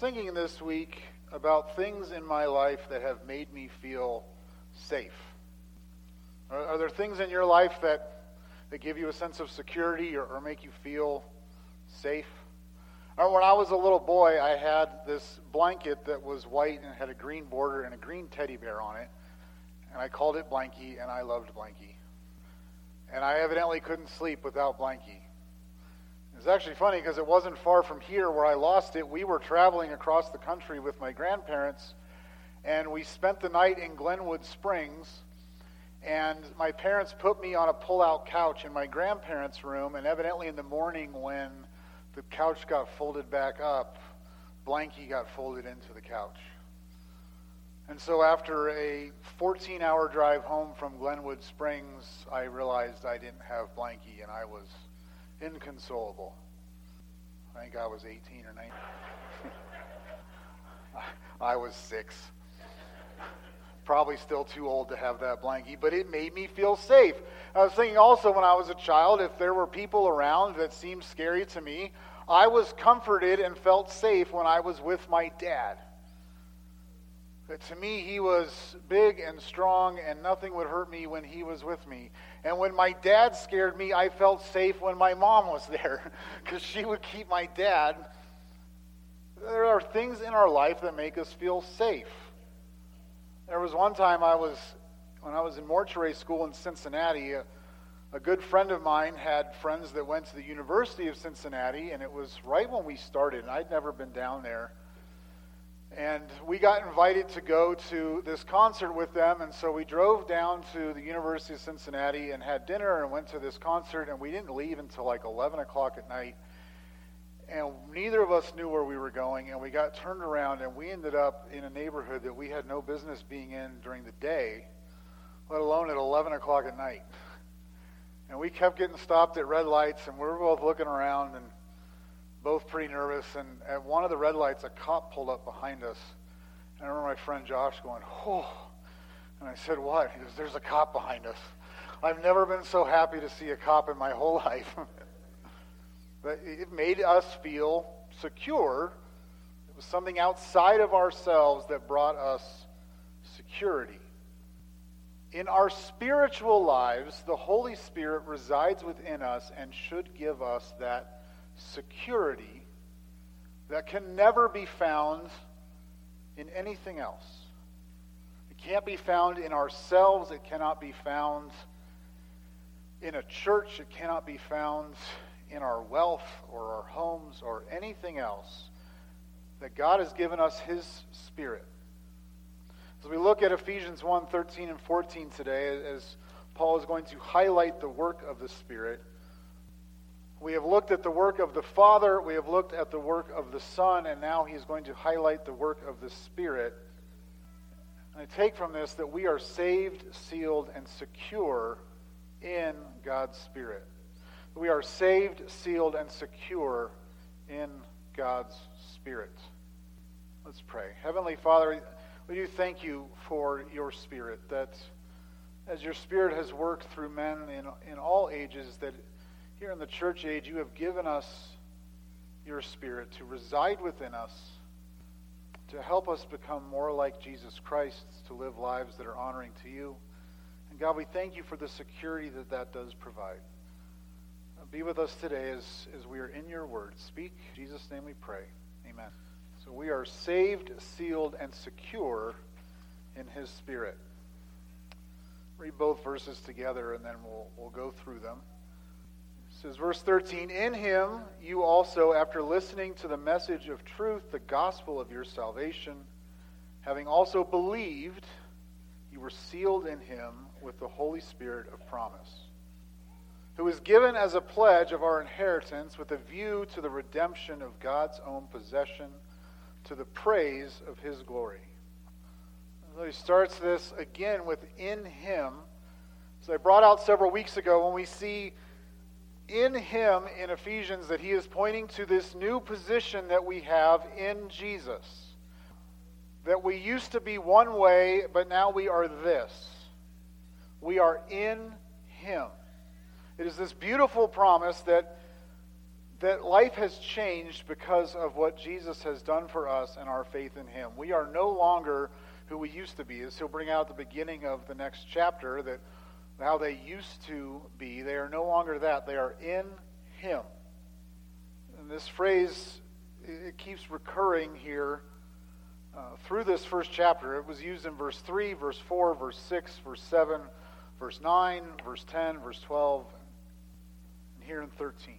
thinking this week about things in my life that have made me feel safe. Are, are there things in your life that, that give you a sense of security or, or make you feel safe? Or when I was a little boy, I had this blanket that was white and had a green border and a green teddy bear on it. And I called it Blanky, and I loved Blanky. And I evidently couldn't sleep without Blanky. It's actually funny because it wasn't far from here where I lost it. We were traveling across the country with my grandparents, and we spent the night in Glenwood Springs. And my parents put me on a pull out couch in my grandparents' room, and evidently in the morning when the couch got folded back up, Blanky got folded into the couch. And so after a 14 hour drive home from Glenwood Springs, I realized I didn't have Blanky, and I was inconsolable. I think I was 18 or 19. I was six. Probably still too old to have that blankie, but it made me feel safe. I was thinking also when I was a child, if there were people around that seemed scary to me, I was comforted and felt safe when I was with my dad. But to me, he was big and strong, and nothing would hurt me when he was with me. And when my dad scared me, I felt safe when my mom was there because she would keep my dad. There are things in our life that make us feel safe. There was one time I was, when I was in mortuary school in Cincinnati, a, a good friend of mine had friends that went to the University of Cincinnati, and it was right when we started, and I'd never been down there. And we got invited to go to this concert with them, and so we drove down to the University of Cincinnati and had dinner and went to this concert, and we didn't leave until like 11 o'clock at night. And neither of us knew where we were going, and we got turned around, and we ended up in a neighborhood that we had no business being in during the day, let alone at 11 o'clock at night. And we kept getting stopped at red lights, and we were both looking around, and both pretty nervous. And at one of the red lights, a cop pulled up behind us. And I remember my friend Josh going, "Oh," and I said, "What?" He goes, "There's a cop behind us." I've never been so happy to see a cop in my whole life. but it made us feel secure. It was something outside of ourselves that brought us security. In our spiritual lives, the Holy Spirit resides within us and should give us that security that can never be found in anything else. It can't be found in ourselves. It cannot be found in a church. It cannot be found in our wealth or our homes or anything else. That God has given us His Spirit. As we look at Ephesians 1 13 and 14 today, as Paul is going to highlight the work of the Spirit, we have looked at the work of the Father, we have looked at the work of the Son, and now he is going to highlight the work of the Spirit. And I take from this that we are saved, sealed, and secure in God's Spirit. We are saved, sealed, and secure in God's Spirit. Let's pray. Heavenly Father, we do thank you for your Spirit, that as your Spirit has worked through men in, in all ages, that here in the church age, you have given us your Spirit to reside within us, to help us become more like Jesus Christ, to live lives that are honoring to you. And God, we thank you for the security that that does provide. Be with us today as, as we are in your word. Speak. In Jesus' name we pray. Amen. So we are saved, sealed, and secure in his Spirit. Read both verses together and then we'll, we'll go through them says, verse 13, In him you also, after listening to the message of truth, the gospel of your salvation, having also believed, you were sealed in him with the Holy Spirit of promise, who was given as a pledge of our inheritance with a view to the redemption of God's own possession to the praise of his glory. So he starts this again with in him. So I brought out several weeks ago when we see in him in Ephesians that he is pointing to this new position that we have in Jesus. That we used to be one way, but now we are this. We are in him. It is this beautiful promise that that life has changed because of what Jesus has done for us and our faith in him. We are no longer who we used to be. As he'll bring out the beginning of the next chapter, that how they used to be, they are no longer that. They are in him. And this phrase, it keeps recurring here uh, through this first chapter. It was used in verse 3, verse 4, verse 6, verse 7, verse 9, verse 10, verse 12, and here in 13.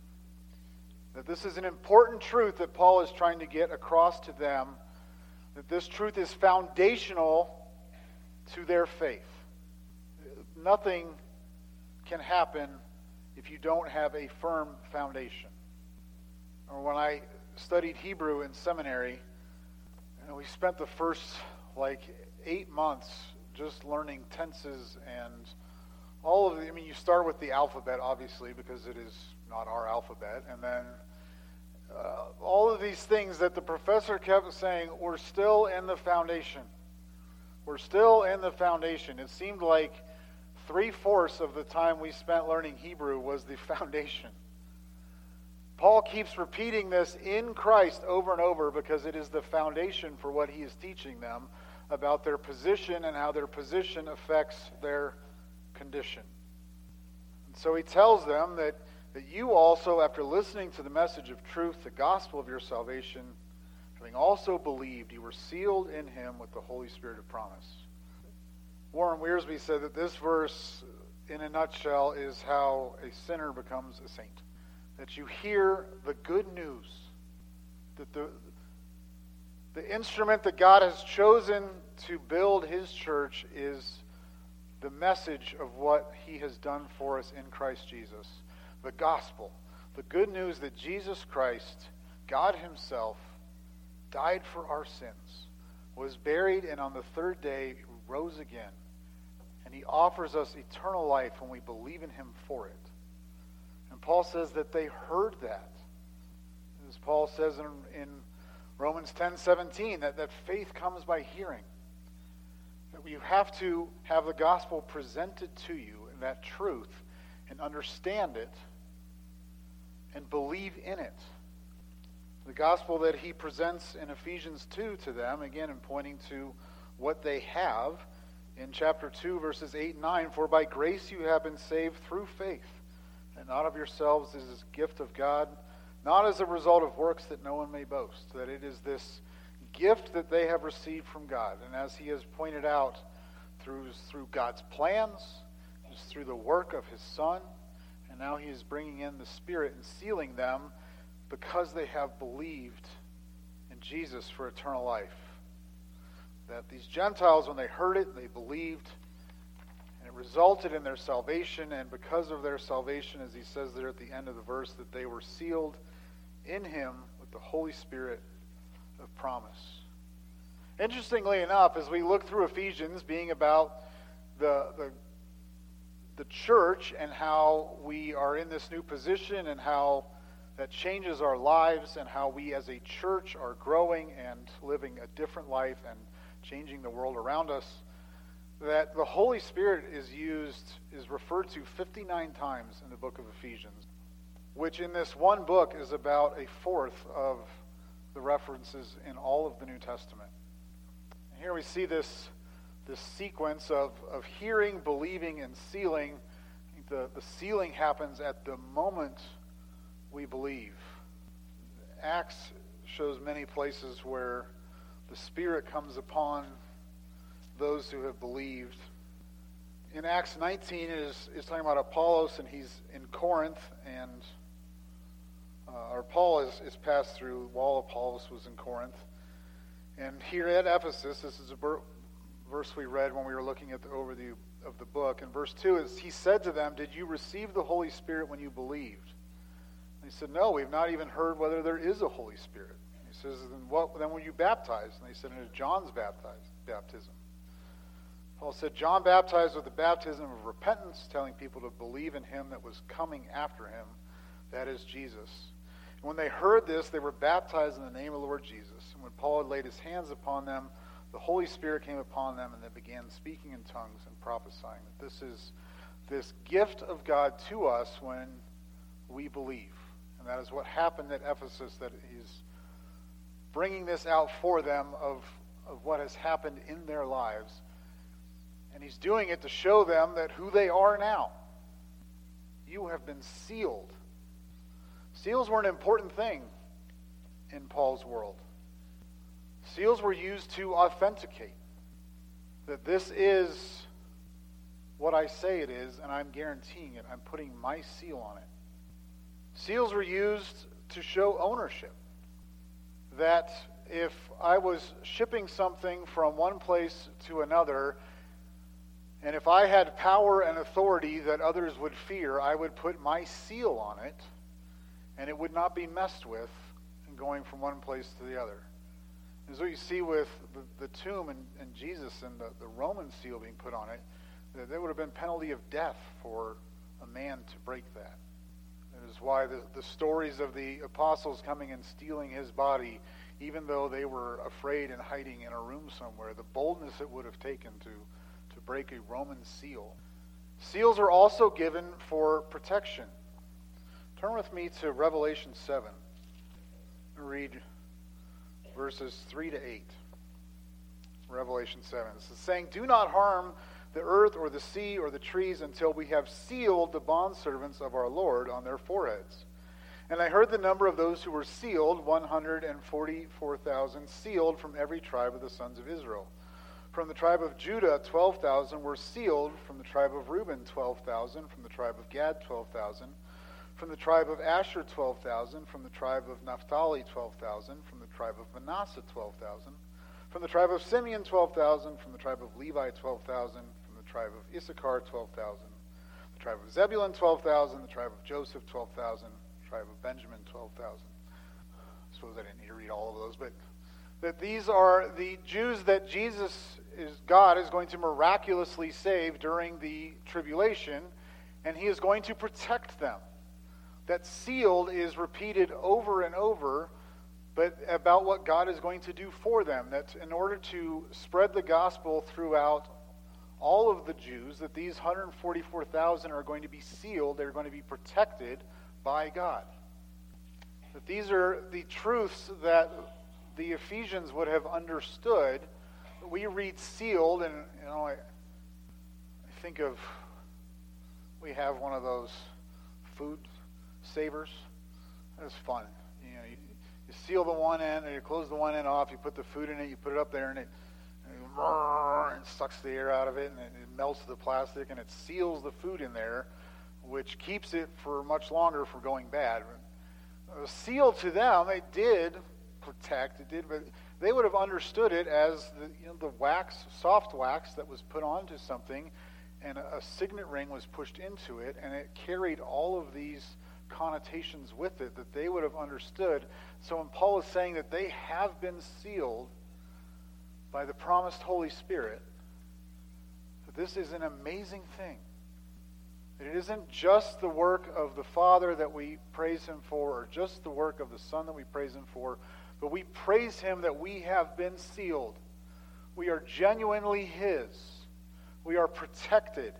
That this is an important truth that Paul is trying to get across to them, that this truth is foundational to their faith. Nothing can happen if you don't have a firm foundation. Or when I studied Hebrew in seminary, and we spent the first like eight months just learning tenses and all of the, I mean, you start with the alphabet, obviously, because it is not our alphabet. And then uh, all of these things that the professor kept saying, we're still in the foundation. We're still in the foundation. It seemed like three fourths of the time we spent learning Hebrew was the foundation. Paul keeps repeating this in Christ over and over because it is the foundation for what he is teaching them about their position and how their position affects their condition. And so he tells them that, that you also, after listening to the message of truth, the gospel of your salvation, having also believed, you were sealed in him with the Holy Spirit of promise. Warren Wiersbe said that this verse, in a nutshell, is how a sinner becomes a saint that you hear the good news that the, the instrument that God has chosen to build his church is the message of what he has done for us in Christ Jesus. The gospel. The good news that Jesus Christ, God himself, died for our sins, was buried, and on the third day rose again. And he offers us eternal life when we believe in him for it. And Paul says that they heard that. As Paul says in, in Romans 10 17, that, that faith comes by hearing. That you have to have the gospel presented to you, and that truth, and understand it, and believe in it. The gospel that he presents in Ephesians 2 to them, again, in pointing to what they have in chapter 2, verses 8 and 9 For by grace you have been saved through faith and not of yourselves is this gift of God, not as a result of works that no one may boast, that it is this gift that they have received from God. And as he has pointed out, through, through God's plans, through the work of his Son, and now he is bringing in the Spirit and sealing them because they have believed in Jesus for eternal life. That these Gentiles, when they heard it, they believed and it resulted in their salvation, and because of their salvation, as he says there at the end of the verse, that they were sealed in him with the Holy Spirit of promise. Interestingly enough, as we look through Ephesians, being about the, the, the church and how we are in this new position and how that changes our lives and how we as a church are growing and living a different life and changing the world around us that the Holy Spirit is used, is referred to 59 times in the book of Ephesians, which in this one book is about a fourth of the references in all of the New Testament. And here we see this, this sequence of, of hearing, believing, and sealing. The, the sealing happens at the moment we believe. Acts shows many places where the Spirit comes upon those who have believed. In Acts 19, it is, is talking about Apollos, and he's in Corinth, and uh, or Paul is, is passed through while Apollos was in Corinth. And here at Ephesus, this is a ber- verse we read when we were looking at the overview of the book. And verse 2 is He said to them, Did you receive the Holy Spirit when you believed? And they said, No, we've not even heard whether there is a Holy Spirit. He says, Then what then were you baptized? And they said, It is John's baptized, baptism. Paul said, John baptized with the baptism of repentance, telling people to believe in him that was coming after him, that is Jesus. And when they heard this, they were baptized in the name of the Lord Jesus. And when Paul had laid his hands upon them, the Holy Spirit came upon them, and they began speaking in tongues and prophesying. That this is this gift of God to us when we believe. And that is what happened at Ephesus, that he's bringing this out for them of, of what has happened in their lives. And he's doing it to show them that who they are now. You have been sealed. Seals were an important thing in Paul's world. Seals were used to authenticate that this is what I say it is, and I'm guaranteeing it. I'm putting my seal on it. Seals were used to show ownership. That if I was shipping something from one place to another, and if I had power and authority that others would fear, I would put my seal on it, and it would not be messed with in going from one place to the other. This is what you see with the, the tomb and, and Jesus and the, the Roman seal being put on it. There would have been penalty of death for a man to break that. That is why the, the stories of the apostles coming and stealing his body, even though they were afraid and hiding in a room somewhere, the boldness it would have taken to to break a Roman seal. Seals are also given for protection. Turn with me to Revelation 7. Read verses 3 to 8. Revelation 7. This is saying, Do not harm the earth or the sea or the trees until we have sealed the bondservants of our Lord on their foreheads. And I heard the number of those who were sealed 144,000, sealed from every tribe of the sons of Israel. From the tribe of Judah, 12,000 were sealed. From the tribe of Reuben, 12,000. From the tribe of Gad, 12,000. From the tribe of Asher, 12,000. From the tribe of Naphtali, 12,000. From the tribe of Manasseh, 12,000. From the tribe of Simeon, 12,000. From the tribe of Levi, 12,000. Tribe of Issachar, 12,000. The tribe of Zebulun, 12,000. The tribe of Joseph, 12,000. The tribe of Benjamin, 12,000. I suppose I didn't need to read all of those, but that these are the Jews that Jesus is God is going to miraculously save during the tribulation, and he is going to protect them. That sealed is repeated over and over, but about what God is going to do for them. That in order to spread the gospel throughout all of the Jews, that these 144,000 are going to be sealed, they're going to be protected by God. That these are the truths that the Ephesians would have understood we read sealed, and you know, I, I think of we have one of those food savers. That's fun. You know, you, you seal the one end, or you close the one end off. You put the food in it. You put it up there, and it and sucks the air out of it, and it, melts the plastic, and it seals the food in there, which keeps it for much longer for going bad. A seal to them, it did protect. It did, but they would have understood it as the, you know, the wax, soft wax that was put onto something, and a, a signet ring was pushed into it, and it carried all of these connotations with it that they would have understood. So when Paul is saying that they have been sealed by the promised Holy Spirit, that this is an amazing thing. That it isn't just the work of the Father that we praise Him for, or just the work of the Son that we praise Him for, but we praise him that we have been sealed. We are genuinely his. We are protected.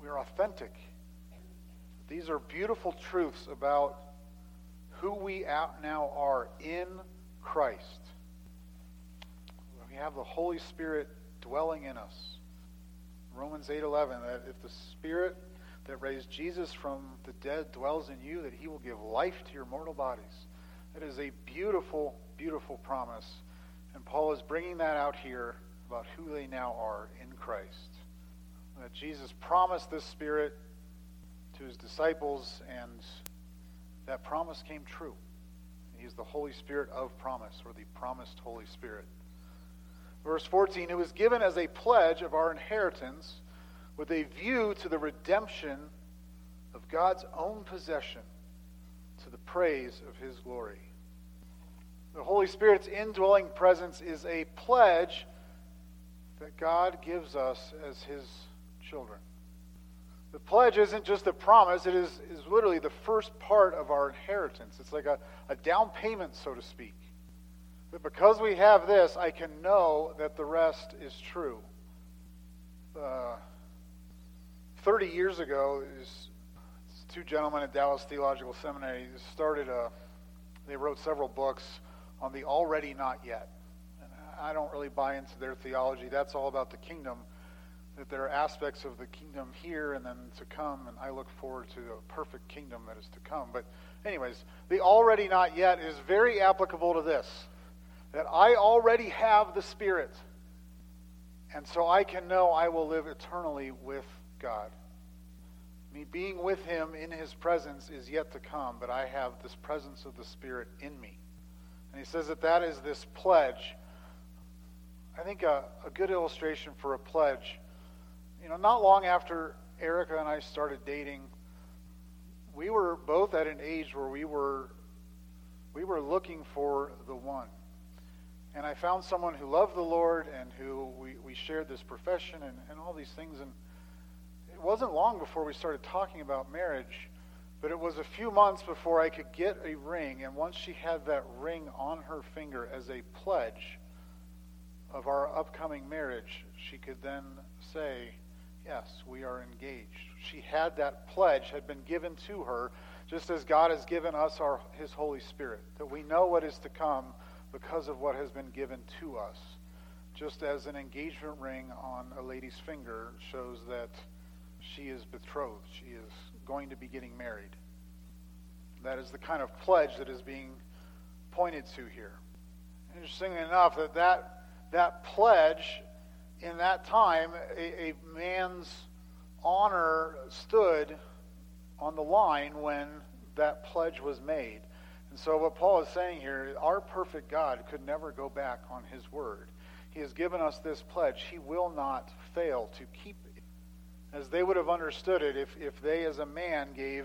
We are authentic. These are beautiful truths about who we now are in Christ. We have the Holy Spirit dwelling in us. Romans 8:11 that if the Spirit that raised Jesus from the dead dwells in you that he will give life to your mortal bodies. That is a beautiful, beautiful promise. And Paul is bringing that out here about who they now are in Christ. That Jesus promised this Spirit to his disciples, and that promise came true. He is the Holy Spirit of promise, or the promised Holy Spirit. Verse 14, it was given as a pledge of our inheritance with a view to the redemption of God's own possession to the praise of his glory. The Holy Spirit's indwelling presence is a pledge that God gives us as his children. The pledge isn't just a promise, it is, is literally the first part of our inheritance. It's like a, a down payment, so to speak. That because we have this, I can know that the rest is true. Uh, 30 years ago, is two gentlemen at Dallas Theological Seminary started a, they wrote several books on the already not yet. And I don't really buy into their theology. That's all about the kingdom, that there are aspects of the kingdom here and then to come, and I look forward to a perfect kingdom that is to come. But, anyways, the already not yet is very applicable to this that I already have the Spirit. And so I can know I will live eternally with God. Me being with Him in His presence is yet to come, but I have this presence of the Spirit in me. And he says that that is this pledge. I think a, a good illustration for a pledge. You know, not long after Erica and I started dating, we were both at an age where we were we were looking for the one. And I found someone who loved the Lord and who we, we shared this profession and, and all these things. And it wasn't long before we started talking about marriage, but it was a few months before I could get a ring. And once she had that ring on her finger as a pledge of our upcoming marriage, she could then say, Yes, we are engaged. She had that pledge, had been given to her, just as God has given us our, His Holy Spirit, that we know what is to come because of what has been given to us. Just as an engagement ring on a lady's finger shows that she is betrothed, she is going to be getting married. That is the kind of pledge that is being pointed to here. Interestingly enough, that that, that pledge in that time, a, a man's honor stood on the line when that pledge was made. And so, what Paul is saying here, our perfect God could never go back on his word. He has given us this pledge. He will not fail to keep it. As they would have understood it if, if they, as a man, gave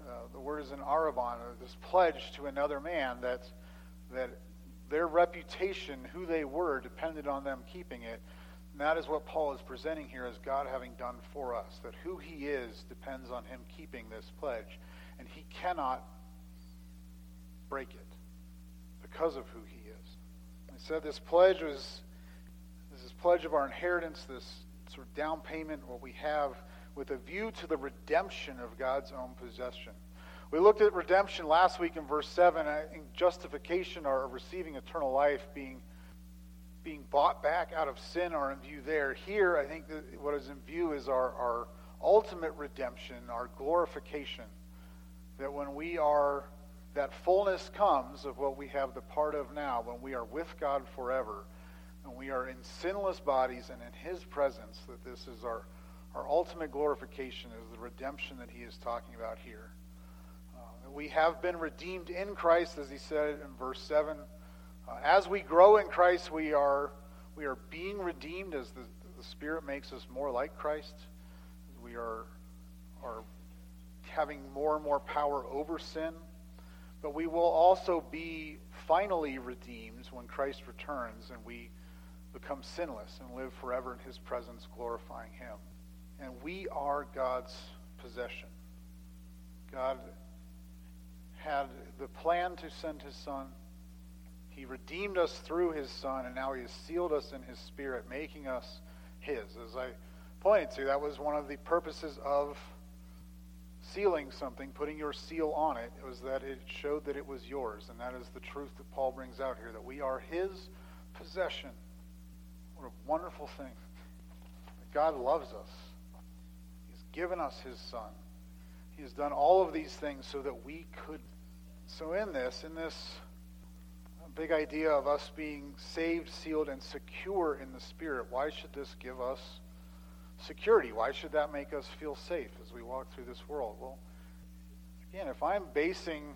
uh, the word is in arrabon, this pledge to another man that, that their reputation, who they were, depended on them keeping it. And that is what Paul is presenting here as God having done for us, that who he is depends on him keeping this pledge. And he cannot break it because of who he is. I said this pledge was this is pledge of our inheritance, this sort of down payment, what we have with a view to the redemption of God's own possession. We looked at redemption last week in verse 7, justification or receiving eternal life being, being bought back out of sin are in view there. Here, I think what is in view is our, our ultimate redemption, our glorification. That when we are that fullness comes of what we have the part of now when we are with God forever and we are in sinless bodies and in his presence that this is our, our ultimate glorification is the redemption that he is talking about here. Uh, we have been redeemed in christ as he said in verse 7 uh, as we grow in christ we are we are being redeemed as the, the spirit makes us more like christ. We are are having more and more power over sin but we will also be finally redeemed when Christ returns and we become sinless and live forever in his presence, glorifying him. And we are God's possession. God had the plan to send his son. He redeemed us through his son, and now he has sealed us in his spirit, making us his. As I pointed to, that was one of the purposes of sealing something, putting your seal on it, was that it showed that it was yours. And that is the truth that Paul brings out here that we are his possession. What a wonderful thing. That God loves us. He's given us his son. He has done all of these things so that we could. So, in this, in this big idea of us being saved, sealed, and secure in the Spirit, why should this give us security. Why should that make us feel safe as we walk through this world? Well, again, if I'm basing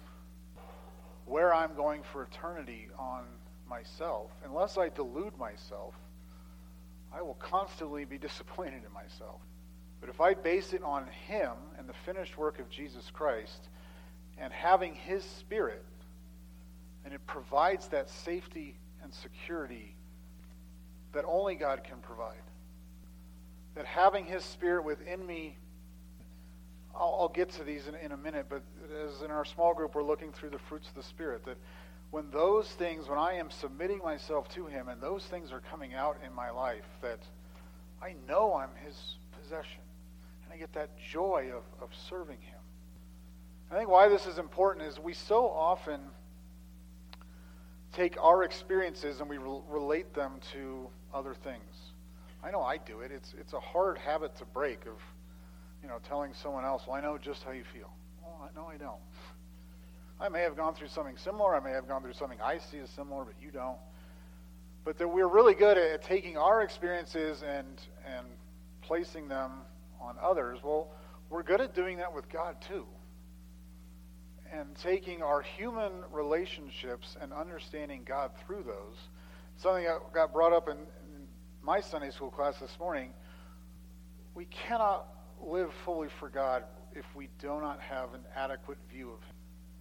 where I'm going for eternity on myself, unless I delude myself, I will constantly be disappointed in myself. But if I base it on Him and the finished work of Jesus Christ and having His Spirit, and it provides that safety and security that only God can provide that having His Spirit within me, I'll, I'll get to these in, in a minute, but as in our small group, we're looking through the fruits of the Spirit, that when those things, when I am submitting myself to Him and those things are coming out in my life, that I know I'm His possession. And I get that joy of, of serving Him. I think why this is important is we so often take our experiences and we re- relate them to other things. I know I do it. It's, it's a hard habit to break of, you know, telling someone else, well, I know just how you feel. Well, no, I don't. I may have gone through something similar. I may have gone through something I see as similar, but you don't. But that we're really good at, taking our experiences and, and placing them on others. Well, we're good at doing that with God too. And taking our human relationships and understanding God through those. Something that got brought up in my Sunday school class this morning. We cannot live fully for God if we do not have an adequate view of Him.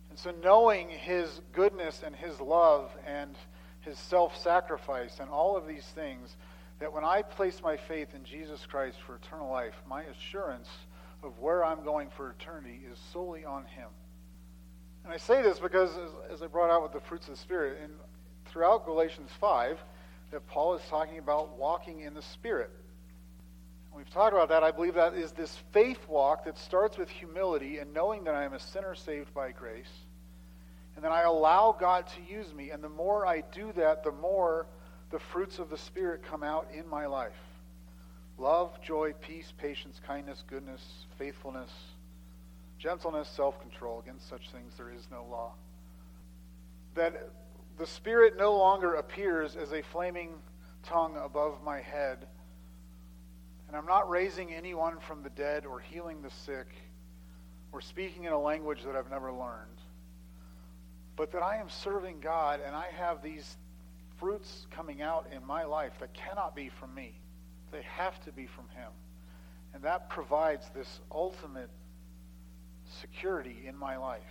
And so, knowing His goodness and His love and His self sacrifice and all of these things, that when I place my faith in Jesus Christ for eternal life, my assurance of where I'm going for eternity is solely on Him. And I say this because, as, as I brought out with the fruits of the Spirit, and throughout Galatians 5, that Paul is talking about walking in the Spirit. We've talked about that. I believe that is this faith walk that starts with humility and knowing that I am a sinner saved by grace. And then I allow God to use me. And the more I do that, the more the fruits of the Spirit come out in my life love, joy, peace, patience, kindness, goodness, faithfulness, gentleness, self control. Against such things there is no law. That the Spirit no longer appears as a flaming tongue above my head and I'm not raising anyone from the dead or healing the sick or speaking in a language that I've never learned, but that I am serving God and I have these fruits coming out in my life that cannot be from me. They have to be from Him. And that provides this ultimate security in my life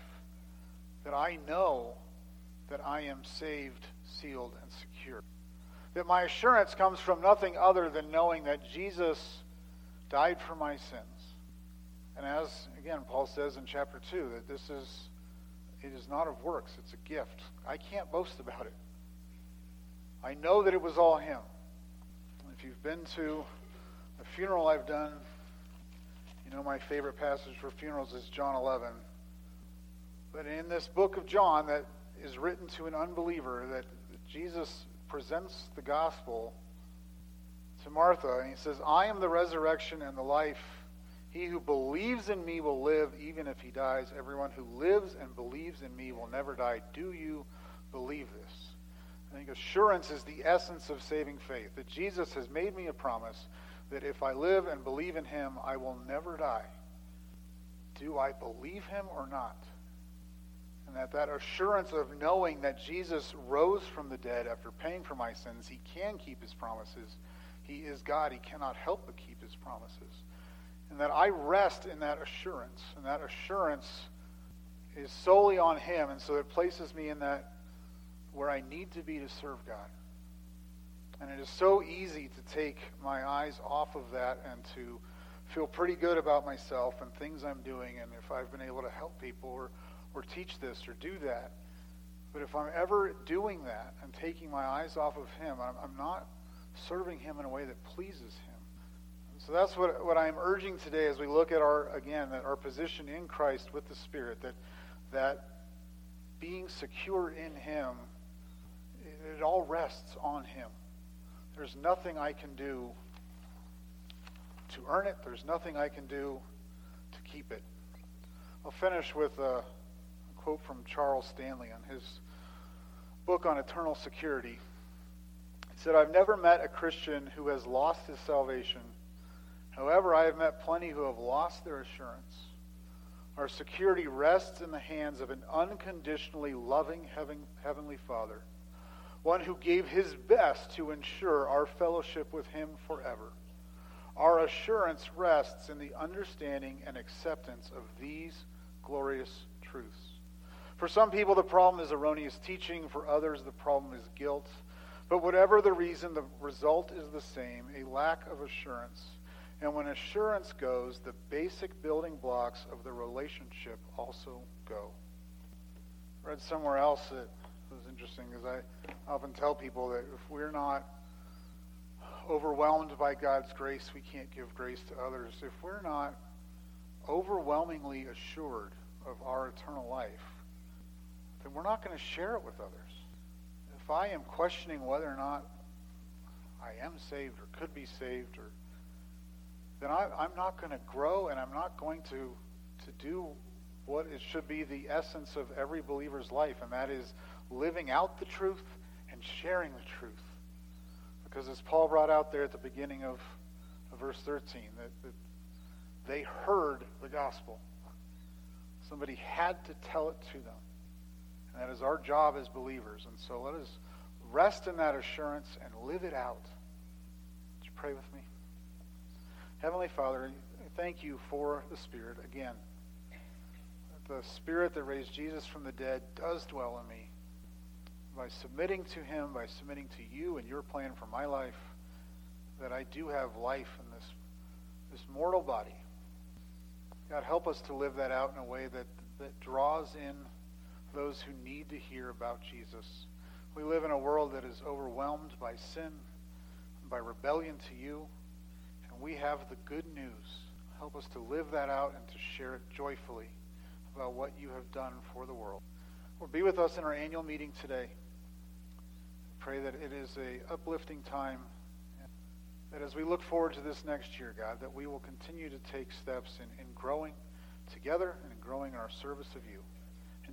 that I know that I am saved, sealed, and secure that my assurance comes from nothing other than knowing that Jesus died for my sins. And as, again, Paul says in chapter 2, that this is, it is not of works, it's a gift. I can't boast about it. I know that it was all Him. If you've been to a funeral I've done, you know my favorite passage for funerals is John 11. But in this book of John that is written to an unbeliever, that Jesus presents the gospel to Martha, and he says, I am the resurrection and the life. He who believes in me will live even if he dies. Everyone who lives and believes in me will never die. Do you believe this? I think assurance is the essence of saving faith. That Jesus has made me a promise that if I live and believe in him, I will never die. Do I believe him or not? And that that assurance of knowing that Jesus rose from the dead after paying for my sins, he can keep his promises. He is God. He cannot help but keep his promises. And that I rest in that assurance. And that assurance is solely on him. And so it places me in that where I need to be to serve God. And it is so easy to take my eyes off of that and to feel pretty good about myself and things I'm doing and if I've been able to help people or or teach this or do that. But if I'm ever doing that and taking my eyes off of Him, I'm, I'm not serving Him in a way that pleases Him. so that's what, what I'm urging today as we look at our, again, that our position in Christ with the Spirit, that, that being secure in Him, it, it all rests on Him. There's nothing I can do to earn it. There's nothing I can do to keep it. I'll finish with a, quote from Charles Stanley on his book on eternal security. He said, I've never met a Christian who has lost his salvation. However, I have met plenty who have lost their assurance. Our security rests in the hands of an unconditionally loving Heavenly Father, one who gave his best to ensure our fellowship with him forever. Our assurance rests in the understanding and acceptance of these glorious truths. For some people, the problem is erroneous teaching. For others, the problem is guilt. But whatever the reason, the result is the same a lack of assurance. And when assurance goes, the basic building blocks of the relationship also go. I read somewhere else that was interesting because I often tell people that if we're not overwhelmed by God's grace, we can't give grace to others. If we're not overwhelmingly assured of our eternal life, then we're not going to share it with others. If I am questioning whether or not I am saved or could be saved, or then I, I'm not going to grow and I'm not going to, to do what it should be the essence of every believer's life, and that is living out the truth and sharing the truth. Because as Paul brought out there at the beginning of, of verse 13, that, that they heard the gospel. Somebody had to tell it to them. And that is our job as believers. And so let us rest in that assurance and live it out. Would you pray with me? Heavenly Father, thank you for the Spirit again. The Spirit that raised Jesus from the dead does dwell in me. By submitting to Him, by submitting to you and your plan for my life, that I do have life in this, this mortal body. God, help us to live that out in a way that, that draws in those who need to hear about Jesus. We live in a world that is overwhelmed by sin, by rebellion to you, and we have the good news. Help us to live that out and to share it joyfully about what you have done for the world. Lord, be with us in our annual meeting today. Pray that it is a uplifting time, that as we look forward to this next year, God, that we will continue to take steps in, in growing together and in growing in our service of you.